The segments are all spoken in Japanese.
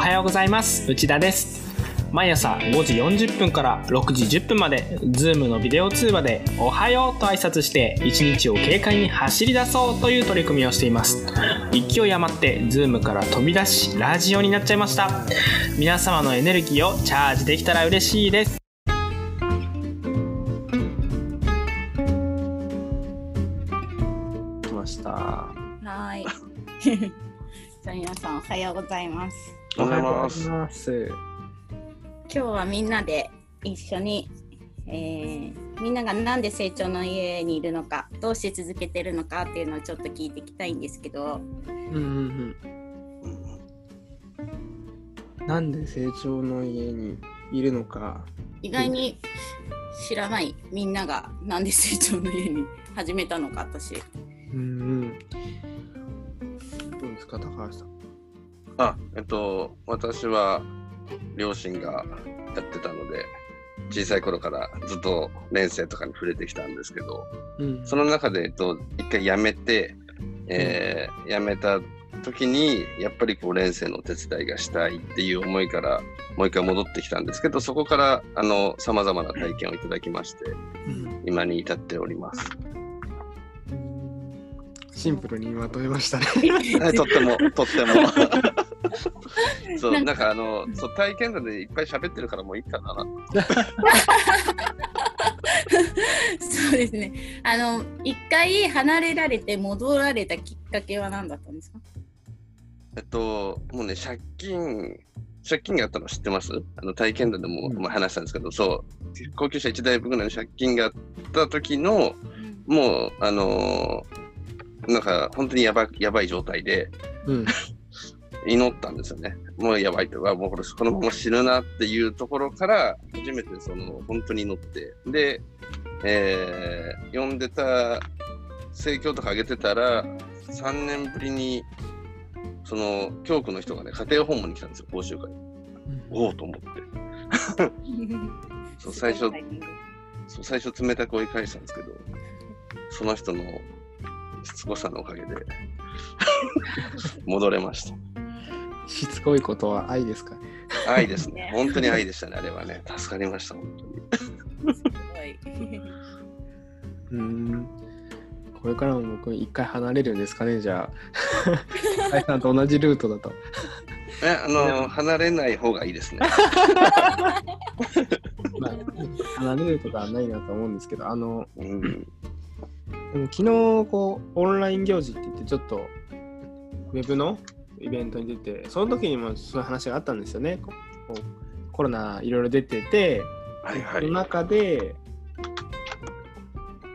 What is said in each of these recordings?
はようございます。内田です。毎朝5時40分から6時10分まで Zoom のビデオ通話で「おはよう」と挨拶して一日を軽快に走り出そうという取り組みをしています。勢い余って Zoom から飛び出しラジオになっちゃいました。皆様のエネルギーをチャージできたら嬉しいです。来ました。はい。じゃあ皆さんおはようございます。おはようございます。今日はみんなで一緒に、えーみんながなんで成長の家にいるのか、どうして続けてるのかっていうのをちょっと聞いていきたいんですけど、うんうんうん。なんで成長の家にいるのか。意外に知らないみんながなんで成長の家に 始めたのか私。うんうん。どうですか高橋さんあ、えっと、私は両親がやってたので、小さい頃からずっと連生とかに触れてきたんですけど、うんその中で、えっと、一回辞めて、えー辞めた時に、やっぱりこう連生のお手伝いがしたいっていう思いから、もう一回戻ってきたんですけど、そこから、あの、様々な体験をいただきまして、うん今に至っております。シンプルにまとめましたねはいとっても、とっても。そう、なんか。あの、そう体験談でいっぱい喋ってるからもういいかな。そうですね。あの、一回離れられて戻られたきっかけは何だったんですか？えっと、もうね、借金、借金があったの知ってます？あの体験談でも、うん。まあ、話したんですけど、そう、高級車1台分ぐらいの借金があった時の、もう、あのーなんか本当にやばやばい状態で。うん祈ったんですよね。もうやばいとか、もうこれこのまま死ぬなっていうところから、初めてその本当に祈って、で、えー、読んでた、聖教とかあげてたら、3年ぶりに、その、教区の人がね、家庭訪問に来たんですよ、講習会に。おおと思って。そう最初そう最初冷たく追い返したんですけど、その人のしつこさのおかげで 戻れました。しつこいことは愛ですか愛ですねね。本当に愛でしたね、あれはね。助かりました、本当に。すごい。うんこれからも僕一回離れるんですかねじゃあ 高橋さんと同じルートだとえ、あの、離れない方がいいですね。まあ離れるとかはないなと思うんですけどあのうん。でも昨日こうオンライン行事って言ってちょっとウェブのイベントに出てその時にもそういう話があったんですよね。コロナいろいろ出てて、はいはい。その。中で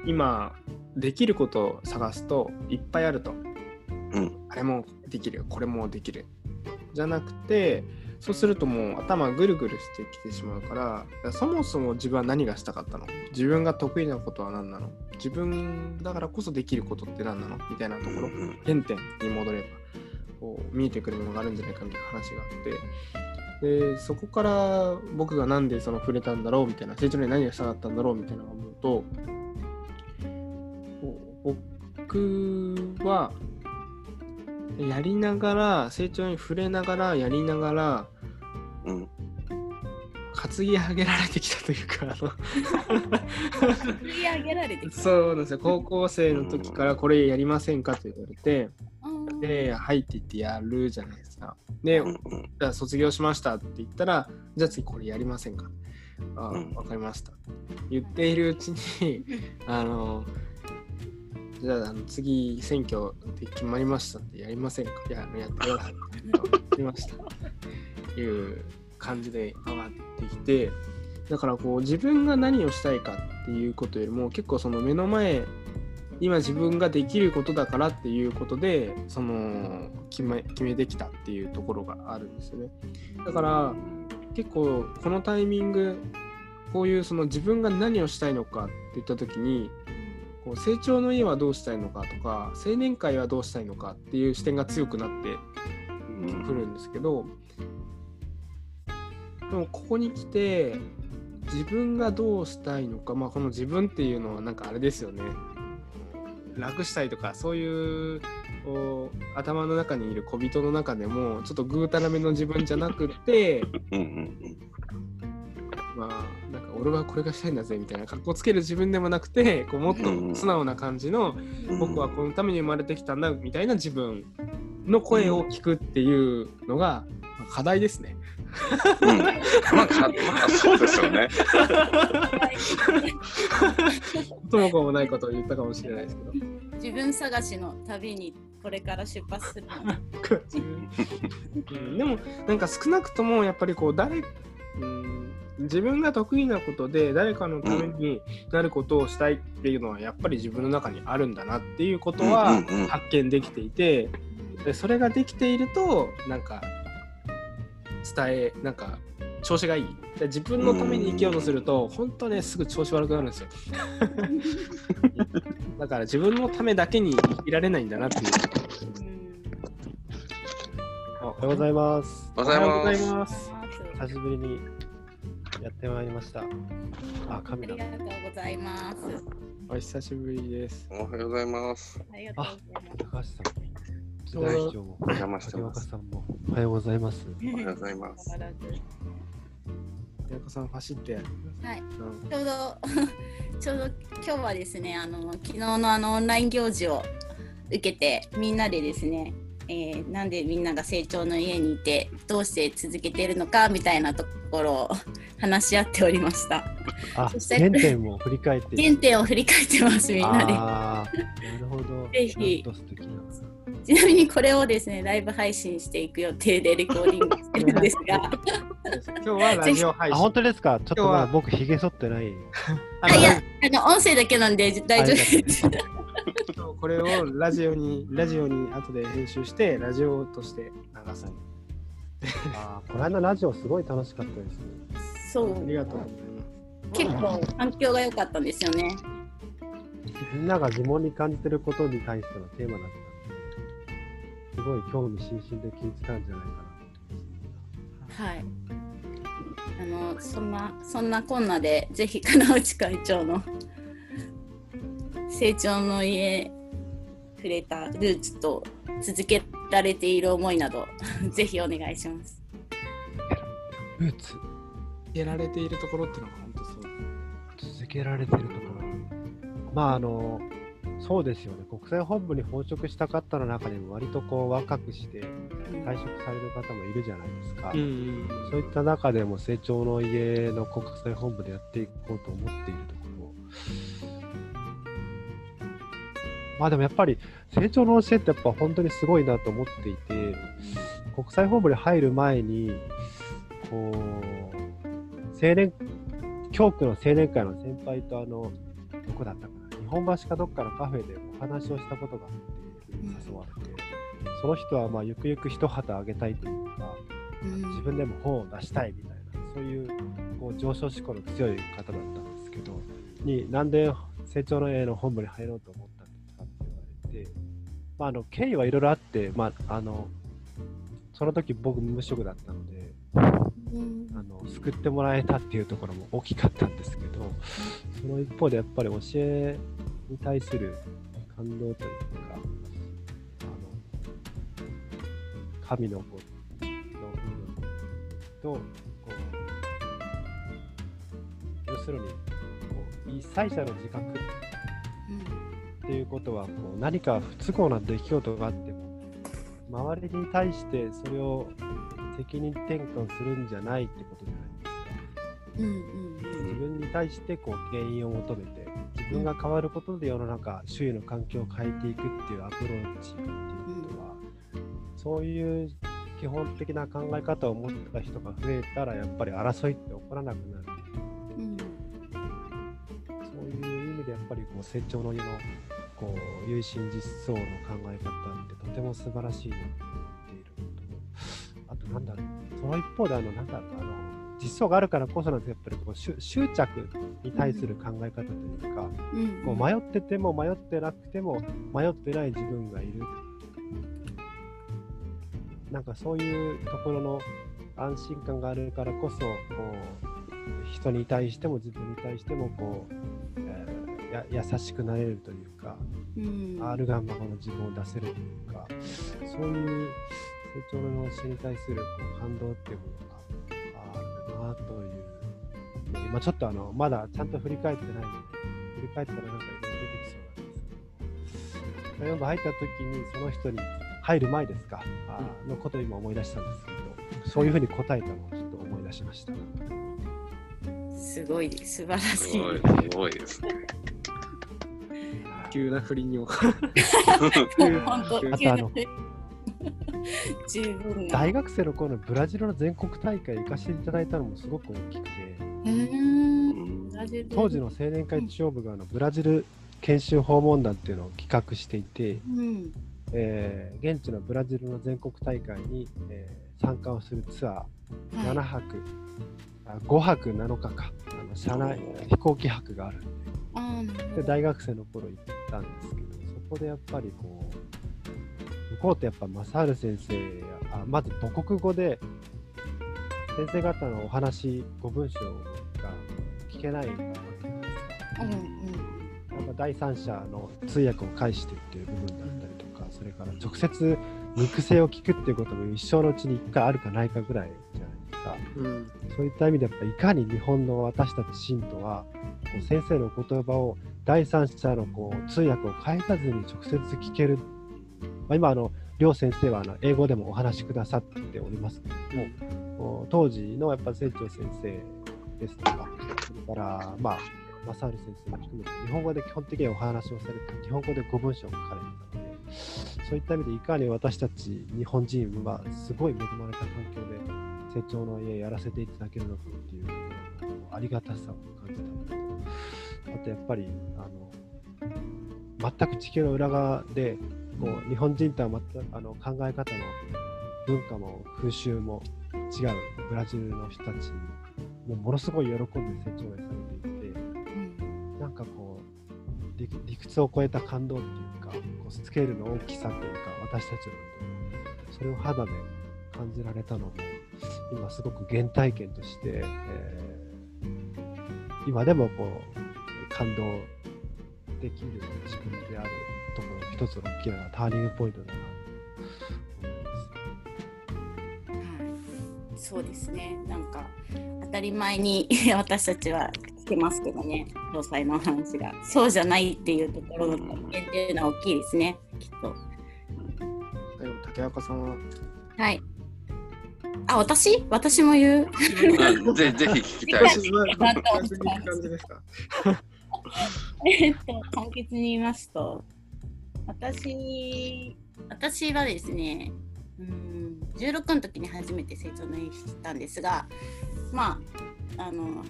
今できることを探すといっぱいあると、うん。あれもできるこれもできる。じゃなくてそうするともう頭ぐるぐるしてきてしまうからそもそも自分は何がしたかったの？自分が得意なことは何なの？自分だからこそできることって何なの？みたいなところうん。原点に戻ればこう見えてくるものがあるんじゃないかみたいな話があってでそこから僕がなんでその触れたんだろうみたいな成長に何がしたかったんだろうみたいなのを思うとこう僕はやりながら成長に触れながらやりながらうん。担ぎ上げられてきたというかあの振り上げられてきた。そうなんですよ高校生の時からこれやりませんかと言われてうんで入っていってやるじゃないですかで、うんうんじゃあ卒業しましたって言ったら、じゃあ次これやりませんかああ、うんわかりました。言っているうちに、あの、じゃああの次選挙で決まりましたってやりませんかいや、やってください。わかりました。という感じで上がってきて、だからこう自分が何をしたいかっていうことよりも結構その目の前今自分ができることだからっていうことでその決め決めてきたっていうところがあるんですよね。だから結構このタイミングこういうその自分が何をしたいのかって言った時にこう成長の家はどうしたいのかとか青年会はどうしたいのかっていう視点が強くなってくるんですけどでもここに来て自分がどうしたいのかまあこの自分っていうのはなんかあれですよね。楽したいとかそういう頭の中にいる小人の中でもちょっとぐうたらめの自分じゃなくてまあなんか俺はこれがしたいんだぜみたいな格好つける自分でもなくてこうもっと素直な感じの。僕はこのために生まれてきたんだみたいな自分の声を聞くっていうのが課題ですね。うん、まあ、かまあ、そうですよね。ともこもないことを言ったかもしれないですけど。自分探しの旅にこれから出発するうん。でもなんか少なくともやっぱりこう誰、うん、自分が得意なことで誰かのためになることをしたいっていうのはやっぱり自分の中にあるんだなっていうことは発見できていてでそれができているとなんか伝えなんか調子がいいで自分のために生きようとすると本当ねすぐ調子悪くなるんですよ だから自分のためだけに生きられないんだなっていうおはようございます。おはようございます。久しぶりにやってまいりました。あ、あカメラり。がとうございます。お久しぶりです。おはようございます。あ。高橋さん代市長も、お邪魔して竹ます。岡さんも、おはようございます。おはようございます。変わらずやこさん走って。はい、うんちょうど ちょうど今日はですね、あの昨日のあのオンライン行事を受けてみんなでですね、えーなんでみんなが成長の家にいてどうして続けているのかみたいなところを話し合っておりました。あ、そして原点も振り返って。原点を振り返ってますみんなで。あーなるほど。ぜひ。ちなみにこれをですねライブ配信していく予定でレコーディングしてるんですが、今日はラジオ配あ、信本。当ですか？ちょっとまだ今日は僕ひげ剃ってない。ああいやあの音声だけなんで大丈夫です。のこれをラジオに、ラジオに後で編集して、ラジオとして流す。あー、この間ラジオすごい楽しかったですね。そうありがとうございます。結構反響が良かったんですよね。みんなが疑問に感じてることに対してのテーマだったので、すごい興味津々で聞いてたんじゃないかな。はい。あのそんなそんなこんなでぜひ金内会長の成長の家触れたルーツと続けられている思いなど ぜひお願いします。ルーツ？やられているところっていうのが本当そう。続けられてるところまああのそうですよね。国際本部に報職した方の中にも割とこう若くして退職される方もいるじゃないですか、ん。そういった中でも成長の家の国際本部でやっていこうと思っているところ。まあでもやっぱり成長の教えってやっぱ本当にすごいなと思っていて国際本部に入る前にこう青年教区の青年会の先輩とあのどこだったかな？日本橋かどっかのカフェでお話をしたことがあって誘われてその人はまあゆくゆく一旗あげたいというか自分でも本を出したいみたいなそういうこう上昇志向の強い方だったんですけどになんで成長の絵の本部に入ろうと思ったんですかって言われて、まあ、あの経緯はいろいろあって、まあ、あのその時僕無職だったのであの救ってもらえたっていうところも大きかったんですけどその一方でやっぱり教えに対する感動というかあの神の子の部分とこう要するにこう異災者の自覚っていうことはこう何か不都合な出来事があっても周りに対してそれを責任転換するんじゃないってことじゃないですか。うんうん自分に対してこう原因を求めて自分が変わることで世の中周囲の環境を変えていくっていうアプローチっていうことは、そういう基本的な考え方を持った人が増えたらやっぱり争いって起こらなくなる。うんそういう意味でやっぱりこう成長の家のこう有心実相の考え方ってとても素晴らしいなと思っているのと。あとなんだろう。その一方であのなんだろう。あの実相があるからこそなんですやっぱりこう執執着に対する考え方というか、うん。こう迷ってても迷ってなくても迷ってない自分がいる。なんかそういうところの安心感があるからこそこう人に対しても自分に対してもこう、えーや優しくなれるというかか、うん、R ガンマの自分を出せるというか、そういう成長の教えに対するこう感動っていうものいうのを今ちょっとあのまだちゃんと振り返ってないので振り返ったらなんかいろいろ出てきそうなんですけど4部入った時にその人に入る前ですか、あのことを今思い出したんですけどそういうふうに答えたのをちょっと思い出しました。すごい素晴らしい。すごい、すごいですね。急な振りにも。本当あとあの十分な。大学生の頃のブラジルの全国大会行かせていただいたのもすごく大きくて当時の青年会地方部があのブラジル研修訪問団っていうのを企画していて、うん。えー現地のブラジルの全国大会に、えー参加をするツアーはい。7泊、あ5泊7日か。あの車内飛行機泊があるんで。で大学生の頃行ったんですけどそこでやっぱりこう向こうってやっぱ正治先生やあまず母国語で先生方のお話ご文章が聞けないわけですうんうんやっぱ第三者の通訳を介してっていう部分だったりとか、それから直接肉声を聞くっていうことも一生のうちに1回あるかないかぐらいじゃないですか。うん。そういった意味でやっぱいかに日本の私たち信徒はこう先生の言葉を第三者のこう通訳を介さずに直接聞ける、まあ、今あの両先生はあの英語でもお話しくださっておりますけれどもこう当時のやっぱ清張先生ですとかからまあ正治先生も含めて日本語で基本的にお話をされて日本語でご文章を書かれてたのでそういった意味でいかに私たち日本人はすごい恵まれた環境で成長の家やらせていただけるのかっていうありがたさを感じたのとあとやっぱりあの全く地球の裏側でこう日本人とは全くあの考え方の文化も風習も違うブラジルの人たちもうものすごい喜んで成長がされていてうなんかこう理理屈を超えた感動っていうかこうスケールの大きさというか私たちのそれを肌で感じられたのも今すごく原体験として、えー今でもこう感動できる自分であるところ一つの大きなターニングポイントだなと思います。そうですねなんかたり前に 私たちは聞けますけどね。詳細の話が。そうじゃないっていうところの体験っていうのは大きいですね。きっと。竹若さんは？はい。あ私？私も言う？うんぜぜひ聞きたい。です。感じですか？えっと、簡潔に言いますと、私、私はですね、うん、16の時に初めて成長の家したんですが、まあ、あの、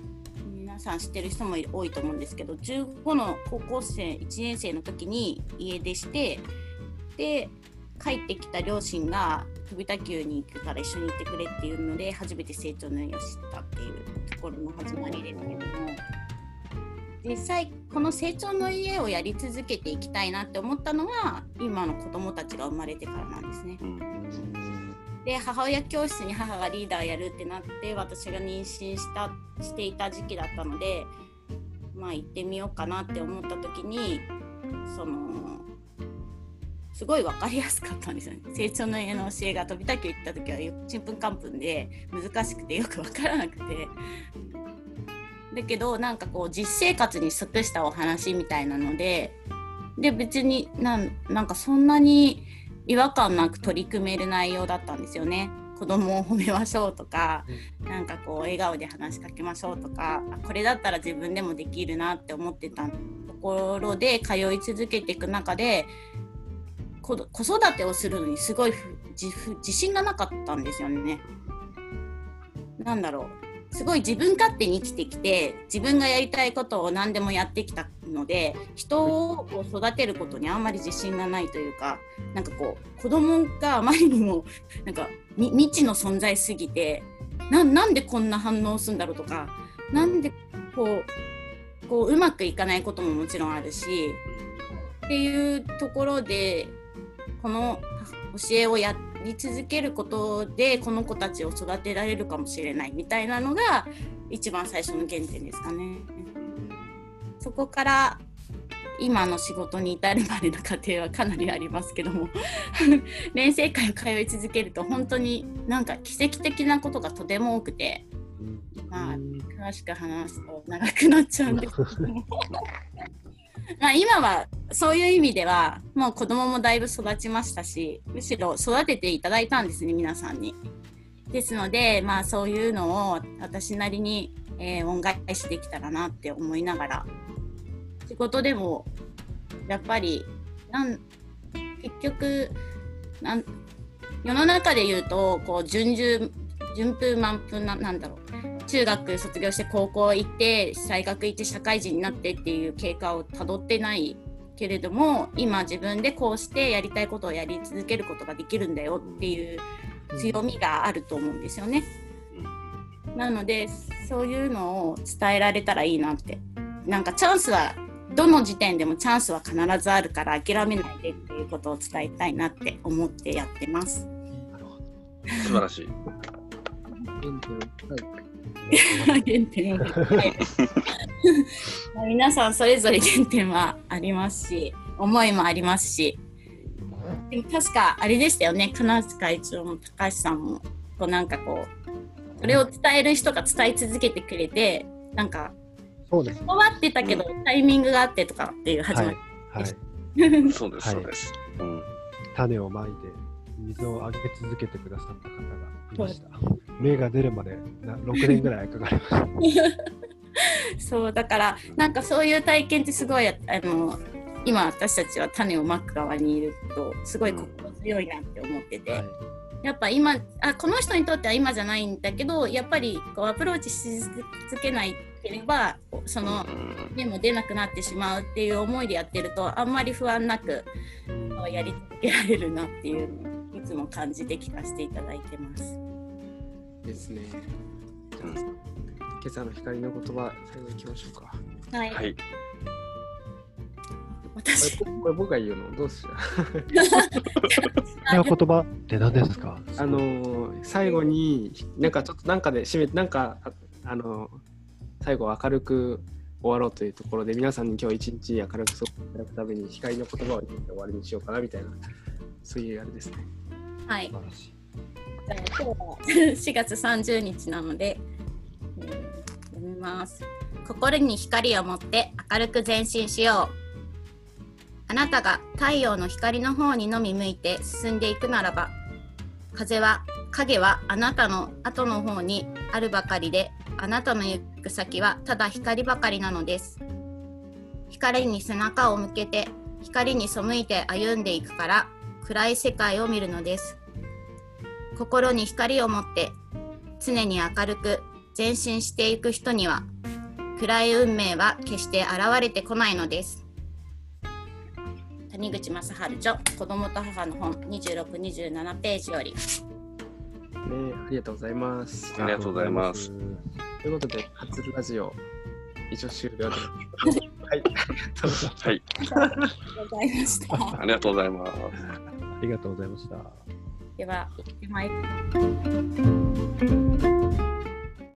皆さん知ってる人も多いと思うんですけど、15の高校生1年生の時に家出して、で、帰ってきた両親が飛田急に行くから一緒に行ってくれっていうので初めて成長の家を知ったっていうところの始まりですけども実際この成長の家をやり続けていきたいなって思ったのは今の子供たちが生まれてからなんですね。で母親教室に母がリーダーやるってなって私が妊娠したしていた時期だったのでまあ行ってみようかなって思った時にそのすごい分かりやすかったんですよね。成長の家の教えが飛びたき行った時はちんぷんかんぷんで難しくてよく分からなくて。だけどなんかこう実生活に即したお話みたいなのでで別になんなんかそんなに違和感なく取り組める内容だったんですよね。子供を褒めましょうとか、なんかこう笑顔で話しかけましょうとかあこれだったら自分でもできるなって思ってたところで通い続けていく中でこ子育てをするのにすごい自信がなかったんですよね。なんだろうすごい自分勝手に生きてきて自分がやりたいことを何でもやってきたので人を育てることにあんまり自信がないというかなんかこう子供があまりにもなんか未知の存在すぎてなんでこんな反応するんだろうとかなんでこうこううまくいかないことももちろんあるしっていうところでこの教えをやってり続けることでこの子たちを育てられるかもしれないみたいなのが一番最初の原点ですかね。そこから今の仕事に至るまでの過程はかなりありますけども。練成会を通い続けると本当になんか奇跡的なことがとても多くて、まあ、詳しく話すと長くなっちゃうんですけども。まあ今はそういう意味ではもう子供もだいぶ育ちましたしむしろ育てていただいたんですね皆さんに。ですのでまあそういうのを私なりに、えー、恩返しできたらなって思いながら仕事でもやっぱりなん結局なん世の中で言うとこう順順順風満風ななんだろう中学卒業して高校行って大学行って社会人になってっていう経過をたどってないけれども今自分でこうしてやりたいことをやり続けることができるんだよっていう強みがあると思うんですよね。なのでそういうのを伝えられたらいいなってなんかチャンスはどの時点でもチャンスは必ずあるから諦めないでっていうことを伝えたいなって思ってやってます。素晴らしい。原点 原点 皆さんそれぞれ原点はありますし思いもありますしでも確かあれでしたよね金内会長も高橋さんもこうなんかこうそれを伝える人が伝え続けてくれてなんかそうです。終わってたけどタイミングがあってとかっていう始まり、はい。そうです、そうです。うん。種をまいて、水をあげ続けてくださった方がいました。芽が出るまでな6年ぐらいかかりました。そうだからなんかそういう体験ってすごいあの今私たちは種をまく側にいるとすごい心強いなって思ってて、はいやっぱ今あこの人にとっては今じゃないんだけどやっぱりこうアプローチし続けないければそのうん芽も出なくなってしまうっていう思いでやってるとあんまり不安なくやり続けられるなっていうのをいつも感じて聞かせていただいてます。ですね。じゃあ今朝の光の言葉、最後に行きましょうか。はい、はい。私これこれ僕が言うの？どうしよう。言葉って何ですか？あのー最後になんかちょっとなんかで締めてなんかああのー最後明るく終わろうというところで皆さんに今日一日明るく過ごしていために光の言葉を言って終わりにしようかなみたいなそういうあれですね。はい素晴らしい。今日は4月30日なので、えー読みます。心に光を持って明るく前進しよう。あなたが太陽の光の方にのみ向いて進んでいくならば、風は影はあなたの後の方にあるばかりで、あなたの行く先はただ光ばかりなのです。光に背中を向けて、光に背いて歩んでいくから、暗い世界を見るのです。心に光を持って常に明るく前進していく人には暗い運命は決して現れてこないのです谷口正治著子供と母の本2627ページよりねありがとうございます。ありがとうございます。ということで初ラジオ一応終了で。はい。ありがとうございますはい。ございましたありがとうございます。ありがとうございました。では行ってまい。ります